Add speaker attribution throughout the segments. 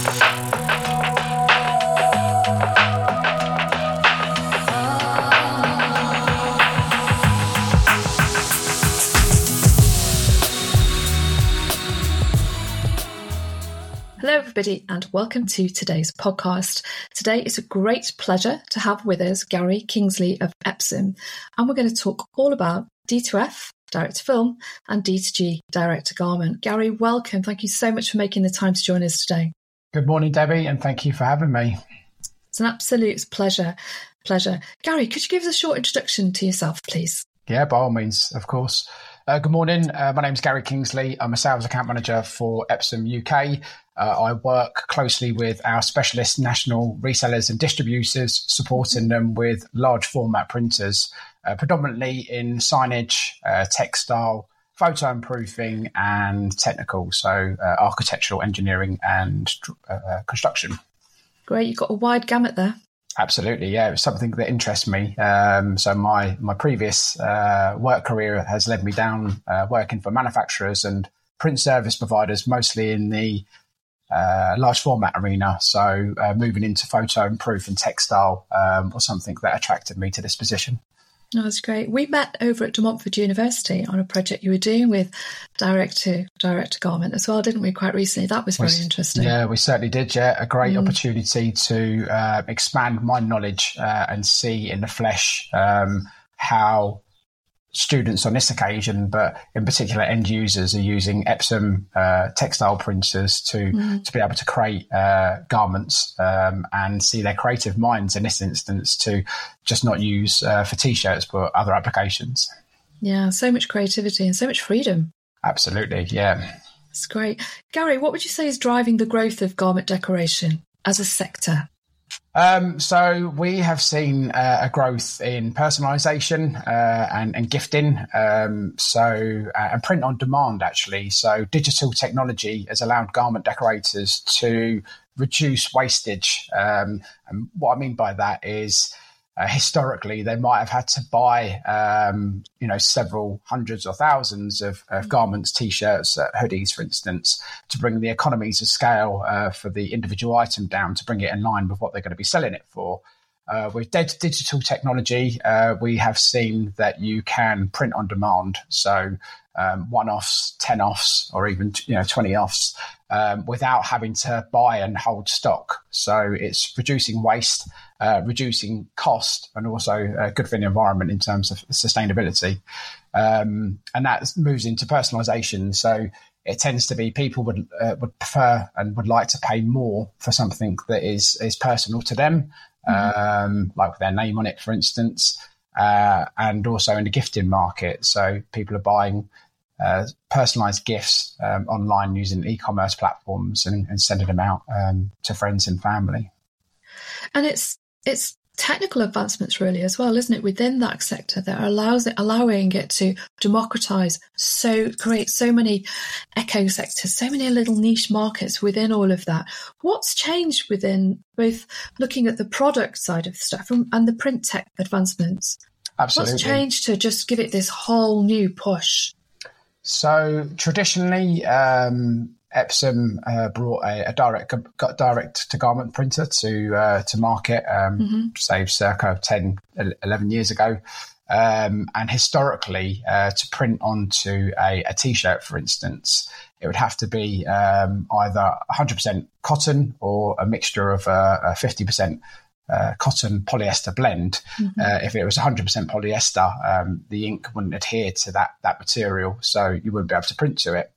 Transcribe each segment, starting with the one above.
Speaker 1: Hello, everybody, and welcome to today's podcast. Today it's a great pleasure to have with us Gary Kingsley of Epson, and we're going to talk all about D2F, direct to film, and D2G, direct to garment. Gary, welcome. Thank you so much for making the time to join us today.
Speaker 2: Good morning, Debbie, and thank you for having me.
Speaker 1: It's an absolute pleasure. Pleasure. Gary, could you give us a short introduction to yourself, please?
Speaker 2: Yeah, by all means, of course. Uh, good morning. Uh, my name is Gary Kingsley. I'm a sales account manager for Epson UK. Uh, I work closely with our specialist national resellers and distributors, supporting them with large format printers, uh, predominantly in signage, uh, textile, photoproofing, and technical, so uh, architectural engineering and construction.
Speaker 1: Great, you've got a wide gamut there.
Speaker 2: Absolutely, yeah. It's something that interests me. Um, so my my previous uh, work career has led me down uh, working for manufacturers and print service providers, mostly in the uh, large format arena. So uh, moving into photo and proof and textile um, was something that attracted me to this position.
Speaker 1: Oh, that's great. We met over at De Montfort University on a project you were doing with direct to direct to garment as well, didn't we? Quite recently, that was very
Speaker 2: we,
Speaker 1: interesting.
Speaker 2: Yeah, we certainly did. Yeah, a great mm. opportunity to uh, expand my knowledge uh, and see in the flesh um, how students on this occasion, but in particular end users are using Epson uh, textile printers to mm. to be able to create uh, garments um, and see their creative minds in this instance to just not use uh, for t-shirts but other applications.
Speaker 1: Yeah, so much creativity and so much freedom.
Speaker 2: Absolutely, yeah.
Speaker 1: That's great. Gary, what would you say is driving the growth of garment decoration as a sector?
Speaker 2: Um, so we have seen uh, a growth in personalisation uh, and, and, gifting. Um, so uh, and print on demand actually. So digital technology has allowed garment decorators to reduce wastage. Um, and what I mean by that is uh, historically they might have had to buy um, you know several hundreds or thousands of, of mm. garments t-shirts uh, hoodies for instance to bring the economies of scale uh, for the individual item down to bring it in line with what they're going to be selling it for uh, with digital technology uh, we have seen that you can print on demand so um, one offs, 10 offs, or even you know 20 offs um, without having to buy and hold stock. So it's reducing waste, uh, reducing cost, and also uh, good for the environment in terms of sustainability. Um, and that moves into personalisation. So it tends to be people would uh, would prefer and would like to pay more for something that is is personal to them, mm-hmm. Um, like with their name on it, for instance. Uh, and also in the gifting market. So people are buying uh, personalized gifts um, online using e-commerce platforms and, and sending them out um, to friends and family.
Speaker 1: And it's it's technical advancements really as well, isn't it, within that sector that allows it allowing it to democratize so create so many echo sectors, so many little niche markets within all of that. What's changed within both looking at the product side of stuff and, and the print tech advancements?
Speaker 2: Absolutely.
Speaker 1: What's changed to just give it this whole new push?
Speaker 2: So traditionally, um, Epson uh, brought a, a, direct direct to garment printer to uh, to market, um, mm-hmm. say circa 10, 11 years ago. Um, and historically, uh, to print onto a a t-shirt, for instance, it would have to be um, either 100% cotton or a mixture of uh, 50% uh, cotton polyester blend. Mm-hmm. Uh, if it was 100% polyester, um, the ink wouldn't adhere to that that material, so you wouldn't be able to print to it.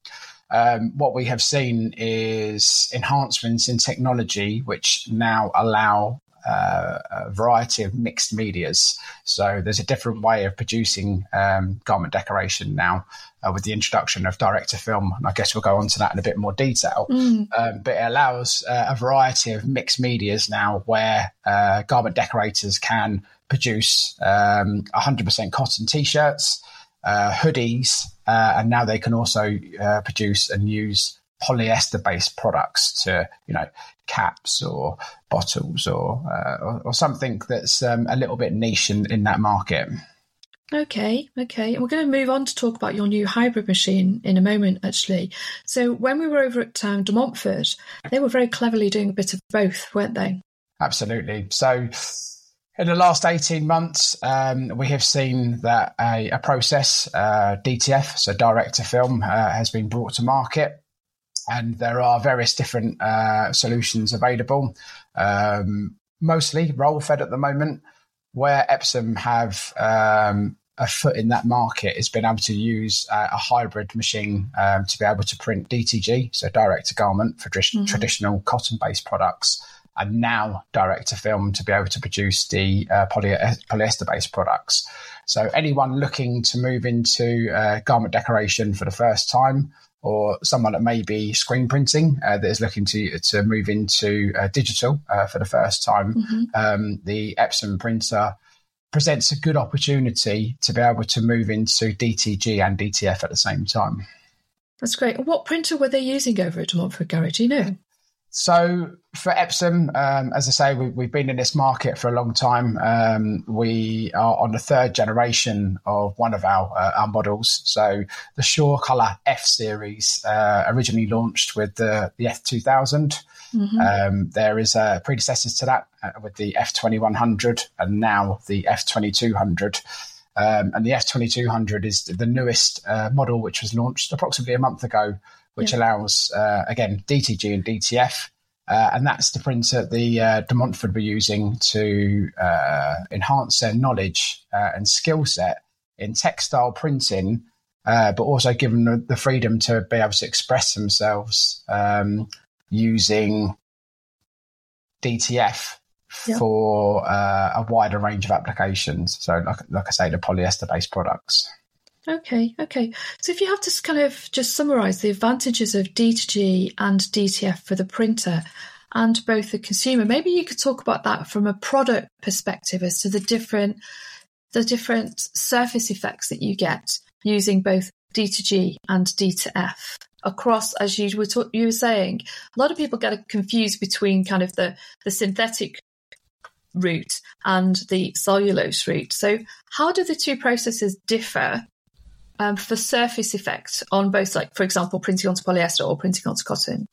Speaker 2: Um, what we have seen is enhancements in technology, which now allow uh, a variety of mixed medias. So there's a different way of producing um, garment decoration now uh, with the introduction of direct to film. And I guess we'll go on to that in a bit more detail. Mm. Um, but it allows uh, a variety of mixed medias now where uh, garment decorators can produce um, 100% cotton t-shirts, uh, hoodies, uh, and now they can also produce and use polyester based products to you know caps or bottles or uh, or, or, something that's um, a little bit niche in, in that market.
Speaker 1: Okay, okay. And we're going to move on to talk about your new hybrid machine in a moment, actually. So, when we were over at um, De Montfort, they were very cleverly doing a bit of both, weren't they?
Speaker 2: Absolutely. So, in the last 18 months, um, we have seen that a, a process, uh, DTF, so direct to film, uh, has been brought to market. And there are various different uh, solutions available, um, mostly roll fed at the moment. Where Epson have um, a foot in that market has been able to use uh, a hybrid machine um, to be able to print DTG, so direct to garment for mm-hmm. traditional cotton based products, and now direct to film to be able to produce the uh, poly- polyester based products. So anyone looking to move into uh, garment decoration for the first time, or someone that may be screen printing uh, that is looking to to move into uh, digital uh, for the first time, mm-hmm. um, the Epson printer presents a good opportunity to be able to move into DTG and DTF at the same time.
Speaker 1: That's great. What printer were they using over at Montfort Garage? Do you know?
Speaker 2: So for Epson, um, as I say, we, have been in this market for a long time. Um, we are on the third generation of one of our, uh, our models. So the Surecolor F series uh, originally launched with the, the F2000. Mm-hmm. Um, there is a predecessor to that uh, with the F2100 and now the F2200. Um, and the F2200 is the newest uh, model, which was launched approximately a month ago which yeah. allows, uh, again, DTG and DTF. Uh, and that's the printer the uh, De Montfort were using to uh, enhance their knowledge uh, and skill set in textile printing, uh, but also give them the, the, freedom to be able to express themselves um, using DTF for uh, a wider range of applications. So, like, like I say, the polyester based products.
Speaker 1: Okay, okay. So if you have to kind of just summarize the advantages of D2G and DTF for the printer and both the consumer, maybe you could talk about that from a product perspective as to the different the different surface effects that you get using both D2G and D2F across as you were ta- you were saying a lot of people get confused between kind of the the synthetic route and the cellulose route so how do the two processes differ um, for surface effect on both, like, for example, printing onto polyester or printing onto cotton?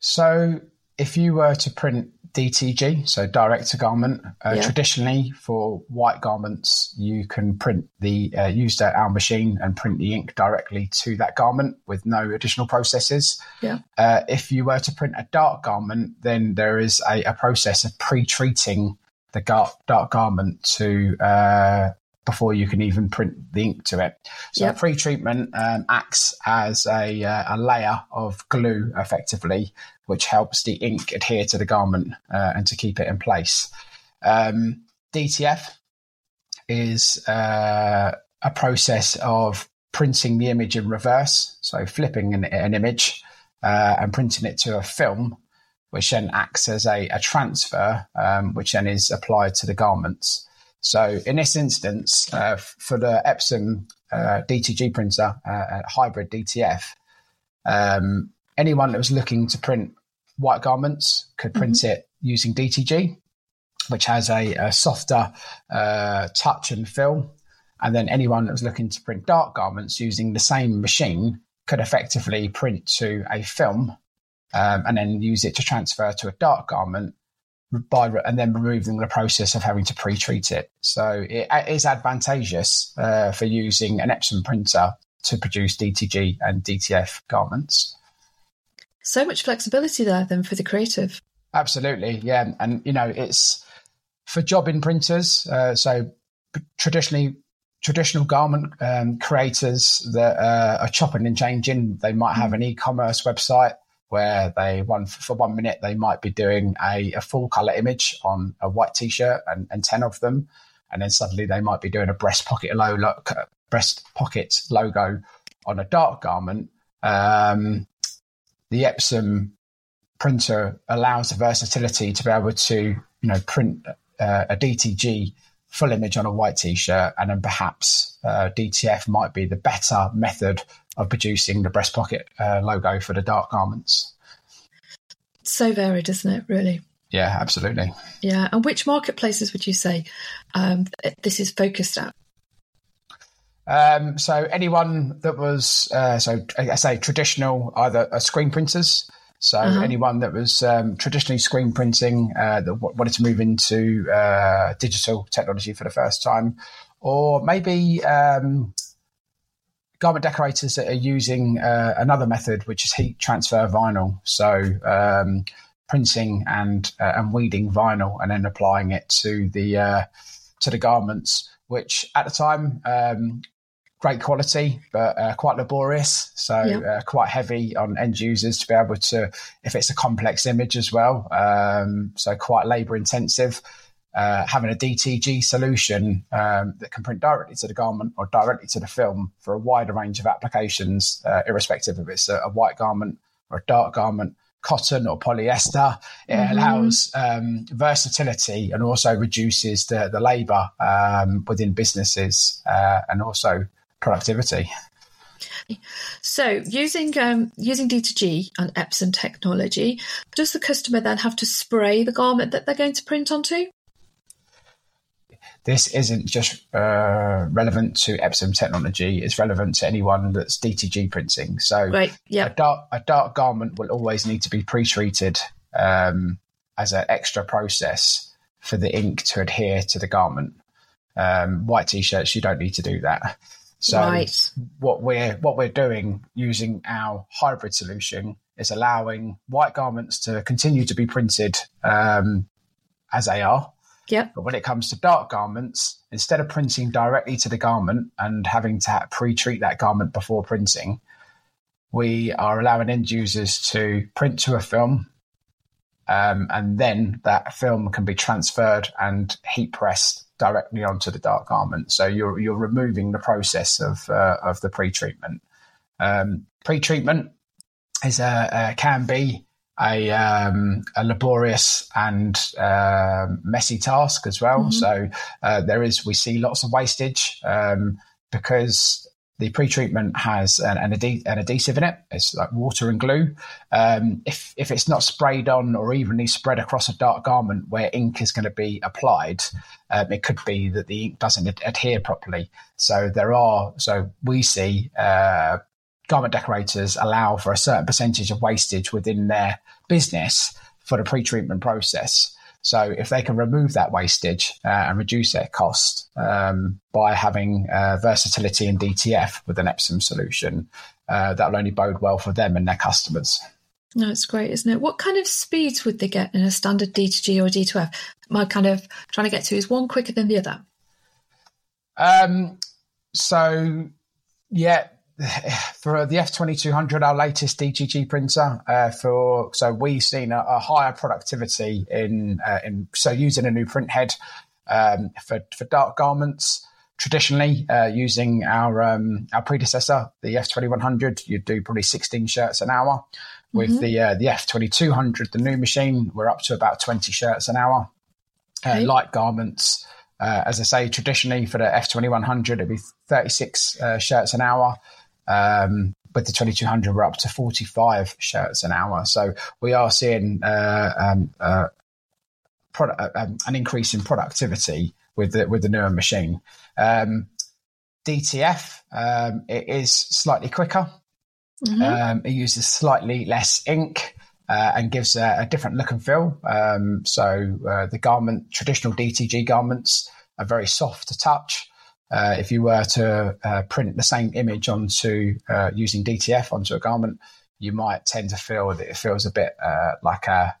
Speaker 2: So, if you were to print DTG, so direct to garment, uh, yeah. traditionally for white garments, you can print the uh, use our machine and print the ink directly to that garment with no additional processes.
Speaker 1: Yeah.
Speaker 2: Uh, if you were to print a dark garment, then there is a, a process of pre-treating the dark, dark garment to uh, before you can even print the ink to it. So yep. pre-treatment um, acts as a, uh, a, layer of glue, effectively, which helps the ink adhere to the garment uh, and to keep it in place. Um, DTF is uh, a process of printing the image in reverse, so flipping an, an image uh, and printing it to a film, which then acts as a, a transfer, um, which then is applied to the garments. So in this instance, uh, for the Epson uh, DTG printer, uh, hybrid DTF, um, anyone that was looking to print white garments could print mm-hmm. it using DTG, which has a, a softer uh, touch and feel. And then anyone that was looking to print dark garments using the same machine could effectively print to a film um, and then use it to transfer to a dark garment by and then removing the process of having to pre-treat it. So it is advantageous uh, for using an Epson printer to produce DTG and DTF garments.
Speaker 1: So much flexibility there then for the creative.
Speaker 2: Absolutely, yeah, and you know it's for jobbing printers. Uh, so traditionally, traditional garment um, creators that uh, are chopping and changing, they might have mm. an e-commerce website where they one for one minute they might be doing a, a full color image on a white t-shirt and, and 10 of them. And then suddenly they might be doing a breast pocket logo, breast pocket logo on a dark garment. Um, the epson printer allows the versatility to be able to you know print uh, a dtg full image on a white t-shirt. And then perhaps uh, dtf might be the better method of producing the breast pocket uh, logo for the dark garments.
Speaker 1: So varied, isn't it? Really.
Speaker 2: Yeah, absolutely.
Speaker 1: Yeah, and which marketplaces would you say um, this is focused at?
Speaker 2: Um, so anyone that was, uh, so I say traditional, either uh, screen printers. So uh-huh. anyone that was um, traditionally screen printing uh, that w- wanted to move into uh, digital technology for the first time, or maybe um, garment decorators that are using uh, another method, which is heat transfer vinyl. So um, printing and uh, and weeding vinyl and then applying it to the uh, to the garments, which at the time um, great quality, but uh, quite laborious. So uh, quite heavy on end users to be able to, if it's a complex image as well. Um, so quite labour intensive. Uh, having a DTG solution um, that can print directly to the garment or directly to the film for a wider range of applications, uh, irrespective of it's a, a, white garment or a dark garment, cotton or polyester. It mm-hmm. allows um, versatility and also reduces the, the labour um, within businesses uh, and also productivity.
Speaker 1: So, using um, using D2G and Epson technology, does the customer then have to spray the garment that they're going to print onto?
Speaker 2: This isn't just uh, relevant to Epson technology; it's relevant to anyone that's DTG printing. So,
Speaker 1: right, yeah,
Speaker 2: a dark a dark garment will always need to be pre-treated um, as an extra process for the ink to adhere to the garment. Um, white t-shirts, you don't need to do that. So, right. what we're what we're doing using our hybrid solution is allowing white garments to continue to be printed um, as they are
Speaker 1: Yep.
Speaker 2: But when it comes to dark garments, instead of printing directly to the garment and having to pre-treat that garment before printing, we are allowing end users to print to a film, um, and then that film can be transferred and heat pressed directly onto the dark garment. So you're you're removing the process of uh, of the pre-treatment. Um, pre-treatment is a, a can be a, um, a laborious and uh, messy task as well. Mm-hmm. So uh, there is, we see lots of wastage um, because the pre-treatment has an, an, ad- an, adhesive in it. It's like water and glue. Um, if if it's not sprayed on or evenly spread across a dark garment where ink is going to be applied, um, it could be that the ink doesn't ad- adhere properly. So there are. So we see uh, garment decorators allow for a certain percentage of wastage within their business for the pre-treatment process. So if they can remove that wastage uh, and reduce their cost um, by having uh, versatility in DTF with an Epson solution, uh, that will only bode well for them and their customers.
Speaker 1: No, it's great, isn't it? What kind of speeds would they get in a standard D2G or D2F? My kind of trying to get to is one quicker than the other.
Speaker 2: Um, so yeah, for the F2200, our latest DTG printer, uh, for so we've seen a, a higher productivity in uh, in so using a new print head um, for for dark garments. Traditionally, uh, using our um, our predecessor, the F2100, you'd do probably 16 shirts an hour. With mm-hmm. the uh, the F2200, the new machine, we're up to about 20 shirts an hour. Uh, okay. Light garments, uh, as I say, traditionally for the F2100, it'd be 36 shirts an hour. Um, with the 2200, we're up to 45 shirts an hour. So we are seeing uh, um, uh, product, uh, um, an increase in productivity with the, with the newer machine. Um, DTF, um, it is slightly quicker. Mm-hmm. Um, it uses slightly less ink. Uh, and gives a, a, different look and feel. Um, so uh, the garment, traditional DTG garments, are very soft to touch. Uh, if you were to uh, print the same image onto uh, using DTF onto a garment, you might tend to feel that it feels a bit uh, like a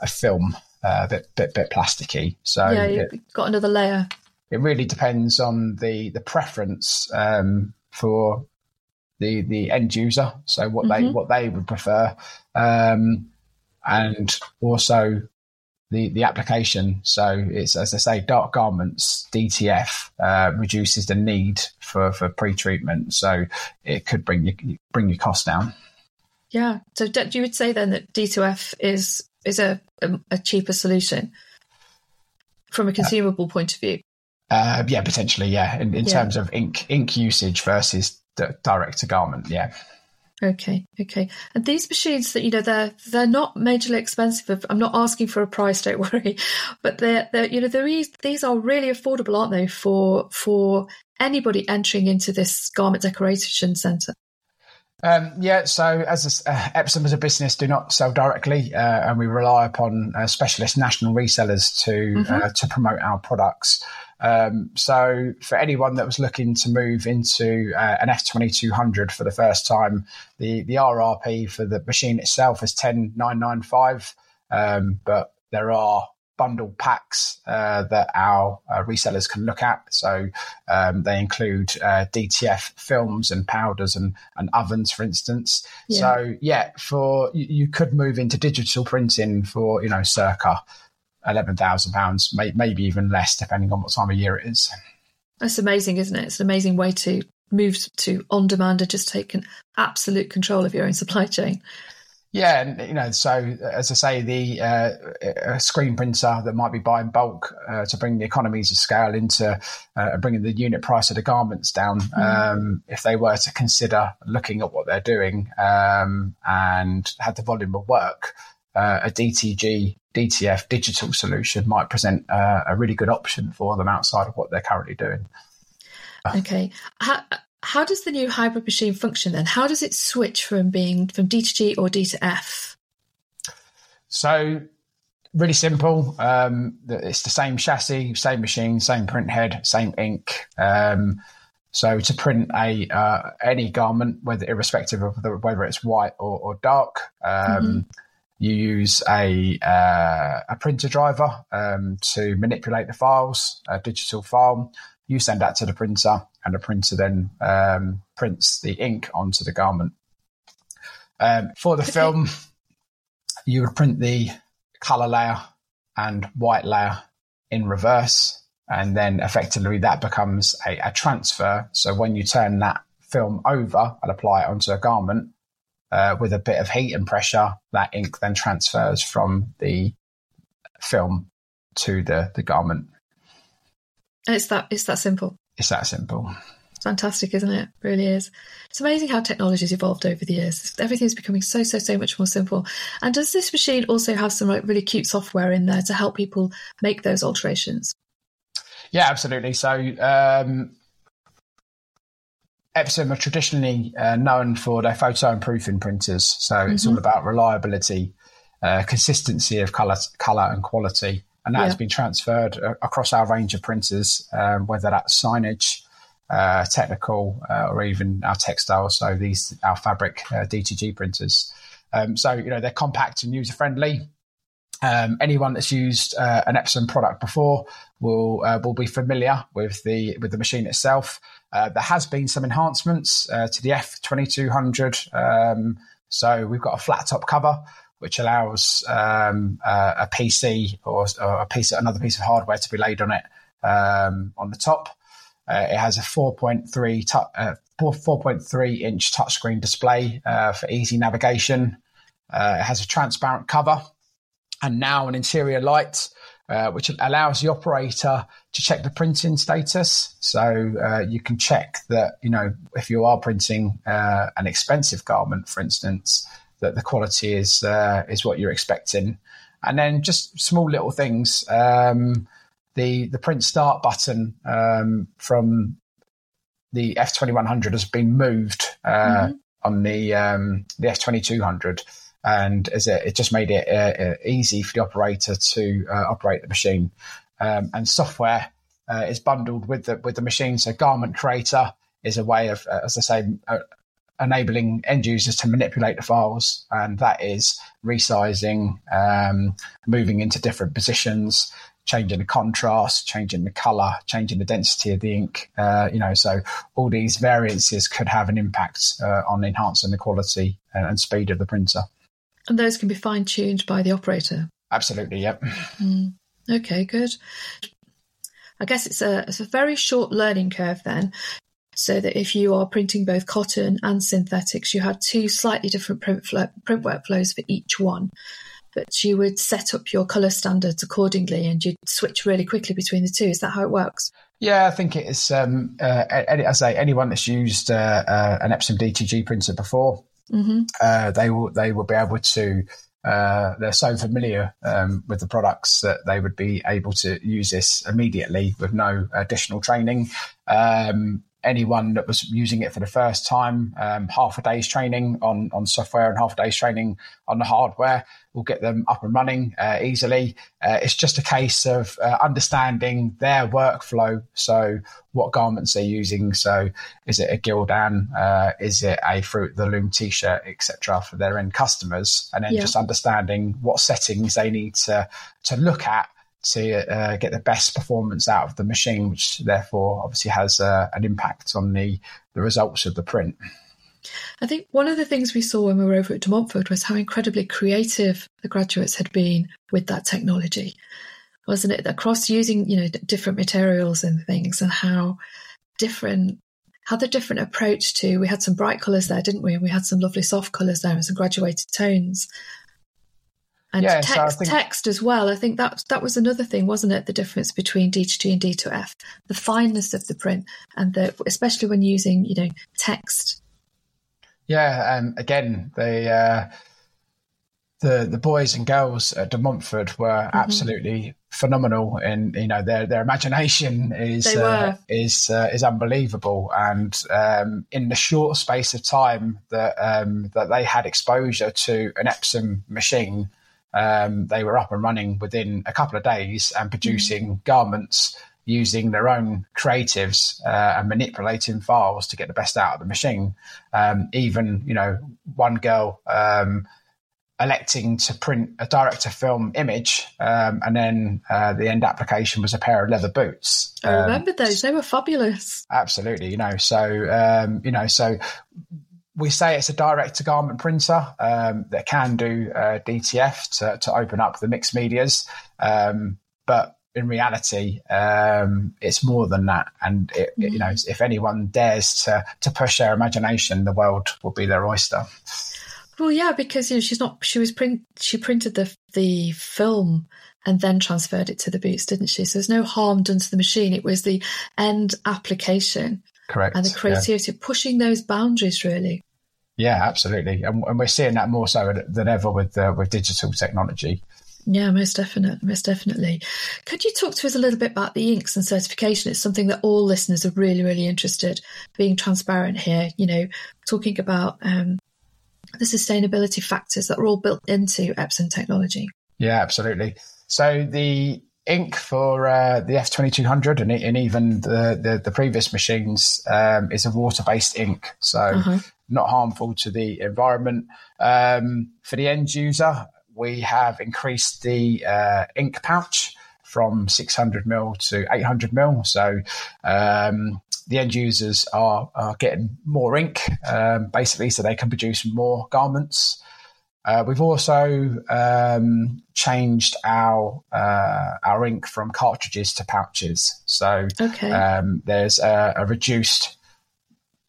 Speaker 2: a film, uh, a bit bit bit plasticky. So
Speaker 1: yeah, you've it, got another layer.
Speaker 2: It really depends on the the preference um, for the the end user. So what mm-hmm. they what they would prefer, um, and also the, the application. So it's, as I say, dark garments, DTF, uh, reduces the need for, for pre-treatment. So it could bring you, bring your cost down.
Speaker 1: Yeah. So you would say then that D2F is, is a, a, cheaper solution from a consumable uh, point of view?
Speaker 2: Uh, yeah, potentially. Yeah. In, in yeah. terms of ink, ink usage versus direct to garment. Yeah.
Speaker 1: Okay, okay. And these machines that you know they're they're not majorly expensive. I'm not asking for a price, don't worry, but they're they're you know they're, these are really affordable, aren't they, for for anybody entering into this garment decoration centre?
Speaker 2: Um, yeah, so as a, uh, Epson as a business do not sell directly, uh, and we rely upon uh, specialist national resellers to mm-hmm. Uh, to promote our products. Um, so for anyone that was looking to move into uh, an F2200 for the first time, the the RRP for the machine itself is 10995, um, but there are bundle packs uh, that our uh, resellers can look at. So um, they include uh, DTF films and powders and, and ovens, for instance. Yeah. So yeah, for you, you, could move into digital printing for you know circa eleven thousand pounds, maybe even less, depending on what time of year it is.
Speaker 1: That's amazing, isn't it? It's an amazing way to move to on demand and just take an absolute control of your own supply chain.
Speaker 2: Yeah, and you know, so as I say, the uh, screen printer that might be buying bulk uh, to bring the economies of scale into uh, bringing the unit price of the garments down. Mm. Um, if they were to consider looking at what they're doing um, and had the volume of work, uh, a DTG DTF digital solution might present uh, a really good option for them outside of what they're currently doing.
Speaker 1: Okay. How, how does the new hybrid machine function then? How does it switch from being from D to G or D to F?
Speaker 2: So really simple. Um, it's the same chassis, same machine, same print head, same ink. Um, so to print a uh, any garment, whether irrespective of the, whether it's white or, or dark, um, mm-hmm. You use a uh, a printer driver um, to manipulate the files, a digital file. You send that to the printer and the printer then um, prints the ink onto the garment. Um, for the film, you would print the color layer and white layer in reverse, and then effectively that becomes a, a transfer. So when you turn that film over and apply it onto a garment uh, with a bit of heat and pressure, that ink then transfers from the film to the, the garment.
Speaker 1: And it's that it's that simple.
Speaker 2: It's that simple.
Speaker 1: Fantastic, isn't it? it? Really is. It's amazing how technology has evolved over the years. Everything's becoming so, so, so much more simple. And does this machine also have some like really cute software in there to help people make those alterations?
Speaker 2: Yeah, absolutely. So um, Epson are traditionally uh, known for their photo and proofing printers. So it's mm-hmm. all about reliability, uh, consistency of color, color and quality and that yeah. has been transferred uh, across our range of printers, um, whether that's signage, uh, technical, uh, or even our textile. So these our fabric uh, DTG printers. Um, so you know they're compact and user friendly. Um, anyone that's used uh, an Epson product before will uh, will be familiar with the with the machine itself. There has been some enhancements to the F twenty two hundred. Um, so we've got a flat top cover which allows um, uh, a PC or, or, a piece, another piece of hardware to be laid on it um, on the top. Uh, it has a 4.3 tu- uh, 4.3 inch touchscreen display uh, for easy navigation. Uh, it has a transparent cover and now an interior light, uh, which allows the operator to check the printing status. So you can check that you know if you are printing an expensive garment, for instance that the quality is uh, is what you're expecting. And then just small little things. Um, the the print start button um, from the F2100 has been moved uh, mm-hmm. on the um, the F2200, and as it, it just made it uh, uh, easy for the operator to uh, operate the machine. Um, and software uh, is bundled with the with the machine. So Garment Creator is a way of, uh, as I say, enabling end users to manipulate the files, and that is resizing, um, moving into different positions, changing the contrast, changing the color, changing the density of the ink. Uh, you know, so all these variances could have an impact uh, on enhancing the quality and speed of the printer.
Speaker 1: And those can be fine tuned by the operator.
Speaker 2: Absolutely. Yep.
Speaker 1: Mm. Okay. Good. I guess it's a it's a very short learning curve then so that if you are printing both cotton and synthetics, you had two slightly different print, flow, print workflows for each one. But you would set up your colour standards accordingly and you'd switch really quickly between the two. Is that how it works?
Speaker 2: Yeah, I think it's, um, uh, as I say, anyone that's used uh, uh, an Epson DTG printer before mm-hmm. uh, they will they will be able to. Uh, they're so familiar um, with the products that they would be able to use this immediately with no additional training. Um, anyone that was using it for the first time, um, half a day's training on, on software and half a day's training on the hardware will get them up and running uh, easily. Uh, it's just a case of uh, understanding their workflow. So, what garments they're using. So, is it a Gildan? Uh, is it a Fruit of the Loom t-shirt, etc., for their end customers? And then yeah. just understanding what settings they need to to look at to uh, get the best performance out of the machine, which therefore obviously has uh, an impact on the, the results of the print.
Speaker 1: I think one of the things we saw when we were over at De Montfort was how incredibly creative the graduates had been with that technology, wasn't it? Across using you know different materials and things, and how different how the different approach to we had some bright colours there, didn't we? And we had some lovely soft colours there and some graduated tones and yeah, text, so think... text as well. I think that that was another thing, wasn't it? The difference between D2G and D2F, the fineness of the print, and the especially when using you know text.
Speaker 2: Yeah, and again, the uh, the the boys and girls at De Montfort were mm-hmm. absolutely phenomenal, and you know their their imagination is uh, is uh, is unbelievable, and um, in the short space of time that um, that they had exposure to an Epson machine um, they were up and running within a couple of days and producing mm. garments using their own creatives uh, and manipulating files to get the best out of the machine. Um, even, you know, one girl um, electing to print a director film image, um, and then uh, the end application was a pair of leather boots.
Speaker 1: I remember those; they were fabulous.
Speaker 2: Absolutely, you know. So, um, you know, so we say it's a direct to garment printer um, that can do uh, DTF to, to open up the mixed medias. Um, but in reality, um, it's more than that. And it, mm-hmm. it, you know, mm-hmm. if anyone dares to to push their imagination, the world will be their oyster.
Speaker 1: Well, yeah, because you know she's not. She was print. She printed the the film and then transferred it to the boots, didn't she? So there's no harm done to the machine. It was the end application
Speaker 2: Correct.
Speaker 1: And the creativity, yeah. pushing those boundaries, really.
Speaker 2: Yeah, absolutely, and, and, we're seeing that more so than ever with uh, with digital technology.
Speaker 1: Yeah, most definitely, most definitely. Could you talk to us a little bit about the inks and certification? It's something that all listeners are really, really interested. Being transparent here, you know, talking about um, the sustainability factors that are all built into Epson technology.
Speaker 2: Yeah, absolutely. So the ink for uh, the F2200 and, and even the, the, the, previous machines um, is a water based ink. So uh-huh. not harmful to the environment. Um, for the end user, we have increased the uh, ink pouch from 600 mil to 800 mil. So um, the end users are, are getting more ink, um, basically, so they can produce more garments. Uh, we've also um, changed our uh, our ink from cartridges to pouches. So okay. um, there's a, a, reduced,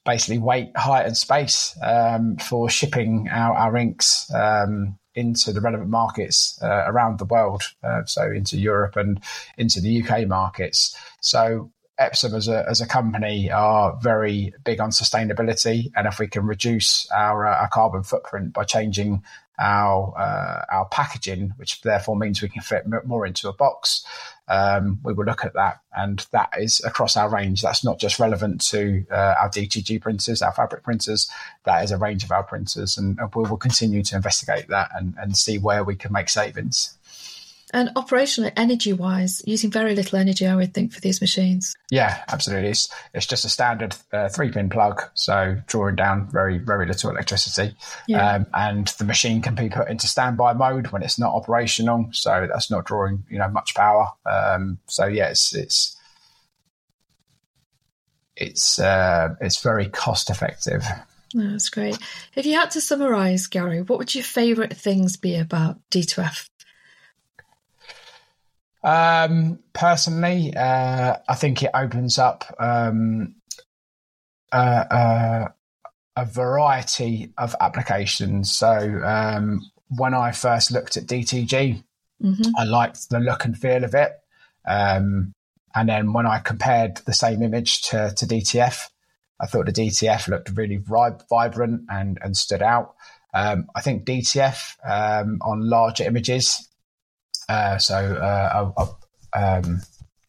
Speaker 2: basically weight, height, and space um, for shipping our, our inks um, into the relevant markets uh, around the world. Uh, so into Europe and into the UK markets. So Epson as a, as a company are very big on sustainability, and if we can reduce our, uh, our carbon footprint by changing our uh, our packaging, which therefore means we can fit more into a box. Um, we will look at that, and that is across our range. That's not just relevant to uh, our DTG printers, our fabric printers. That is a range of our printers, and, and we will continue to investigate that and, and see where we can make savings.
Speaker 1: And operationally, energy wise, using very little energy, I would think, for these machines.
Speaker 2: Yeah, absolutely. It's, it's just a standard uh, three pin plug, so drawing down very, very little electricity. Yeah. Um, and the machine can be put into standby mode when it's not operational, so that's not drawing you know much power. Um, so yeah, it's it's it's uh, it's very cost effective.
Speaker 1: That's great. If you had to summarise, Gary, what would your favourite things be about D2F
Speaker 2: um, personally, uh, I think it opens up um, uh, uh, a variety of applications. So um, when I first looked at DTG, mm-hmm. I liked the look and feel of it. Um, and then when I compared the same image to, to DTF, I thought the DTF looked really vibrant and, and stood out. Um, I think DTF um, on larger images, uh, so uh, a, a, um,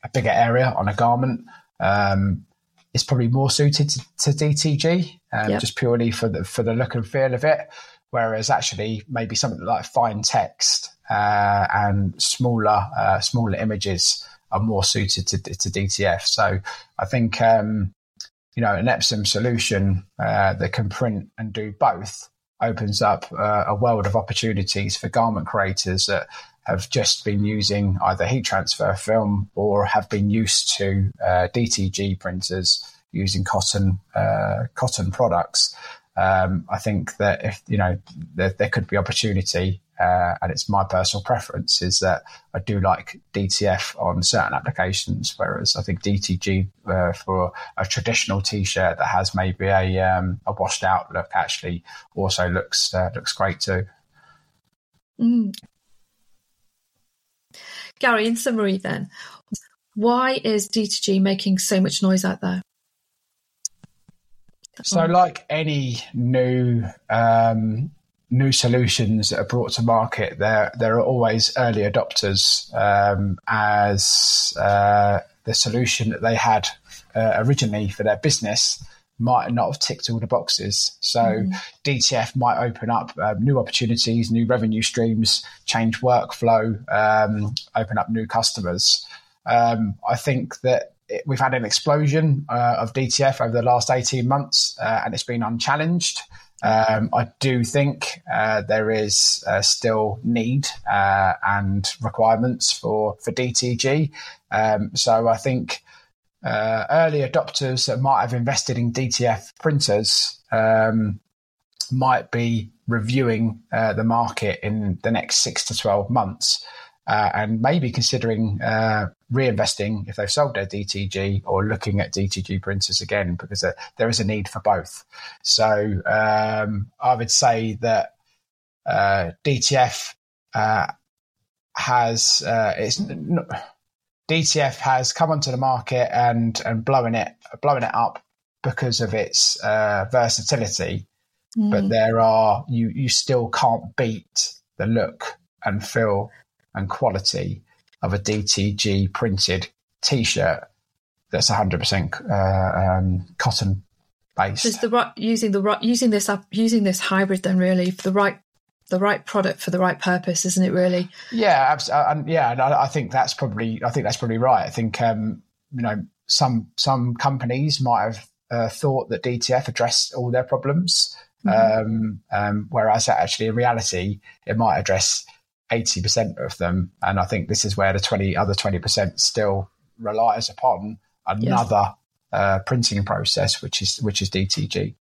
Speaker 2: a, bigger area on a garment, um, is probably more suited to, to DTG, um, yep. just purely for the for the look and feel of it. Whereas actually, maybe something like fine text uh, and smaller uh, smaller images are more suited to, to DTF. So I think um, you know an Epson solution uh, that can print and do both opens up uh, a world of opportunities for garment creators that have just been using either heat transfer film or have been used to uh, DTG printers using cotton uh, cotton products. Um, I think that if you know there, there could be opportunity uh, and it's my personal preference is that I do like DTF on certain applications, whereas I think DTG uh, for a traditional T-shirt that has maybe a um, a washed out look actually also looks uh, looks great too.
Speaker 1: Mm. Gary, in summary, then, why is D2G making so much noise out there?
Speaker 2: So, like any new um, new solutions that are brought to market, there there are always early adopters um, as uh, the solution that they had uh, originally for their business might not have ticked all the boxes. So mm. DTF might open up um, new opportunities, new revenue streams, change workflow, um, open up new customers. Um, I think that it, we've had an explosion uh, of DTF over the last 18 months uh, and it's been unchallenged. Um, I do think uh, there is uh, still need uh, and requirements for for DTG. Um, so I think uh, early adopters that might have invested in DTF printers um, might be reviewing uh, the market in the next six to twelve months. Uh, and maybe considering uh, reinvesting if they've sold their DTG or looking at DTG printers again because there is a need for both. So um, I would say that uh, DTF uh, has it's DTF has come onto the market and and blowing it blowing it up because of its versatility. Mm. But there are you you still can't beat the look and feel and quality of a DTG printed T-shirt that's 100% uh, um, cotton based.
Speaker 1: the right using the right using this up using this hybrid then really for the right the right product for the right purpose, isn't it? Really?
Speaker 2: Yeah, absolutely. Uh, yeah, I, I think that's probably I think that's probably right. I think um, you know some some companies might have uh, thought that DTF addressed all their problems, mm-hmm. um, um, whereas actually in reality it might address 80% of them. And I think this is where the 20 other 20% still relies upon another yes. uh, printing process, which is, which is DTG.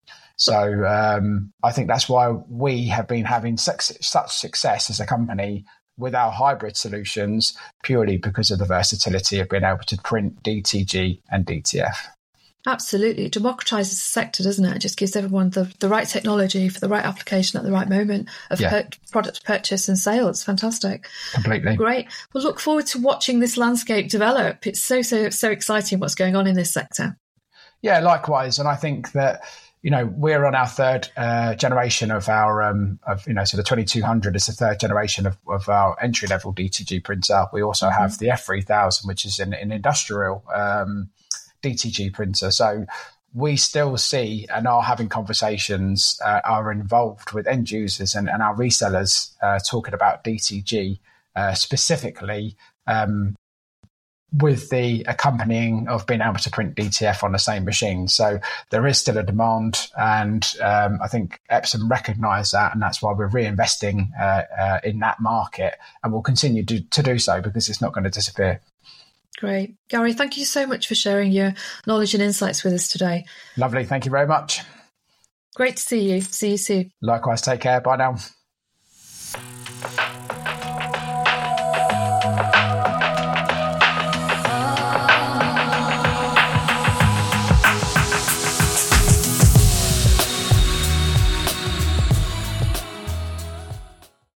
Speaker 2: So um, I think that's why we have been having such success as a company with our hybrid solutions purely because of the versatility of being able to print DTG and DTF.
Speaker 1: Absolutely. It democratizes the sector, doesn't it? It just gives everyone the, the right technology for the right application at the right moment of yeah. per- product purchase and sale. It's fantastic.
Speaker 2: Completely.
Speaker 1: Great. We'll look forward to watching this landscape develop. It's so, so, so exciting what's going on in this sector.
Speaker 2: Yeah, likewise. And I think that, you know, we're on our third uh, generation of our, um, of, you know, so the 2200 is the third generation of, of our entry level DTG printer. We also mm-hmm. have the F3000, which is an, an industrial, um, DTG printer. So we still see and are having conversations, uh, are involved with end users and, and our resellers uh, talking about DTG uh, specifically um, with the accompanying of being able to print DTF on the same machine. So there is still a demand, and um, I think Epson recognise that, and that's why we're reinvesting uh, uh, in that market, and we'll continue to, to do so because it's not going to disappear.
Speaker 1: Great. Gary, thank you so much for sharing your knowledge and insights with us today.
Speaker 2: Lovely. Thank you very much.
Speaker 1: Great to see you. See you soon.
Speaker 2: Likewise. Take care. Bye now.